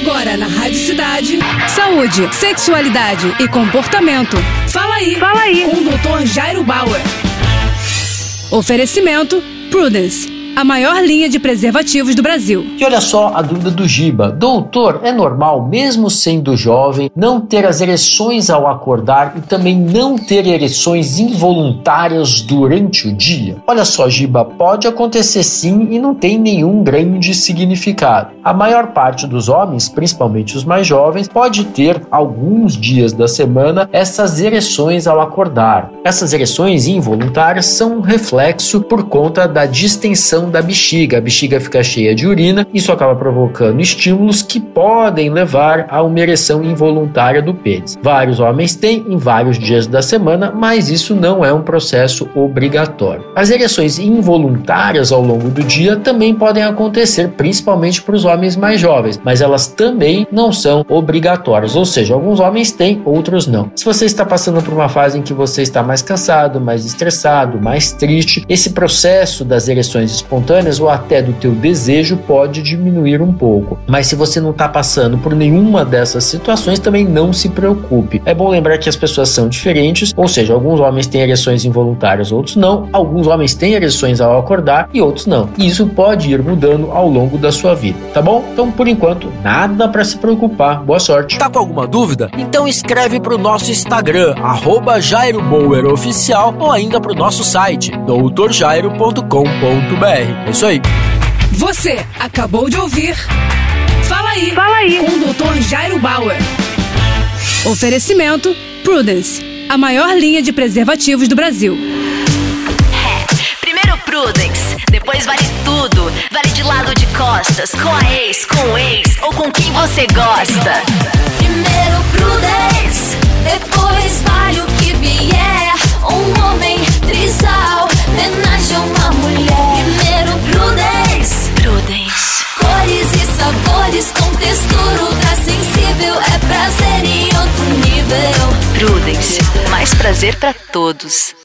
Agora na Rádio Cidade. Saúde, sexualidade e comportamento. Fala aí. Fala aí. Com o Dr. Jairo Bauer. Oferecimento Prudence a maior linha de preservativos do Brasil. E olha só a dúvida do Giba. Doutor, é normal, mesmo sendo jovem, não ter as ereções ao acordar e também não ter ereções involuntárias durante o dia? Olha só, Giba, pode acontecer sim e não tem nenhum grande significado. A maior parte dos homens, principalmente os mais jovens, pode ter alguns dias da semana essas ereções ao acordar. Essas ereções involuntárias são um reflexo por conta da distensão da bexiga. A bexiga fica cheia de urina, isso acaba provocando estímulos que podem levar a uma ereção involuntária do pênis. Vários homens têm em vários dias da semana, mas isso não é um processo obrigatório. As ereções involuntárias ao longo do dia também podem acontecer, principalmente para os homens mais jovens, mas elas também não são obrigatórias, ou seja, alguns homens têm, outros não. Se você está passando por uma fase em que você está mais cansado, mais estressado, mais triste, esse processo das ereções espontâneas ou até do teu desejo pode diminuir um pouco. Mas se você não está passando por nenhuma dessas situações, também não se preocupe. É bom lembrar que as pessoas são diferentes, ou seja, alguns homens têm ereções involuntárias, outros não. Alguns homens têm ereções ao acordar e outros não. E isso pode ir mudando ao longo da sua vida, tá bom? Então, por enquanto, nada para se preocupar. Boa sorte. Tá com alguma dúvida? Então escreve pro nosso Instagram, arroba Jairo Oficial, ou ainda pro nosso site, doutorjairo.com.br. É isso aí. Você acabou de ouvir. Fala aí. Fala aí. Com o Dr. Jairo Bauer. Oferecimento Prudence, a maior linha de preservativos do Brasil. É, primeiro Prudence, depois vale tudo. Vale de lado de costas, com a ex, com o ex ou com quem você gosta. Primeiro Prudence, depois Mais prazer para todos.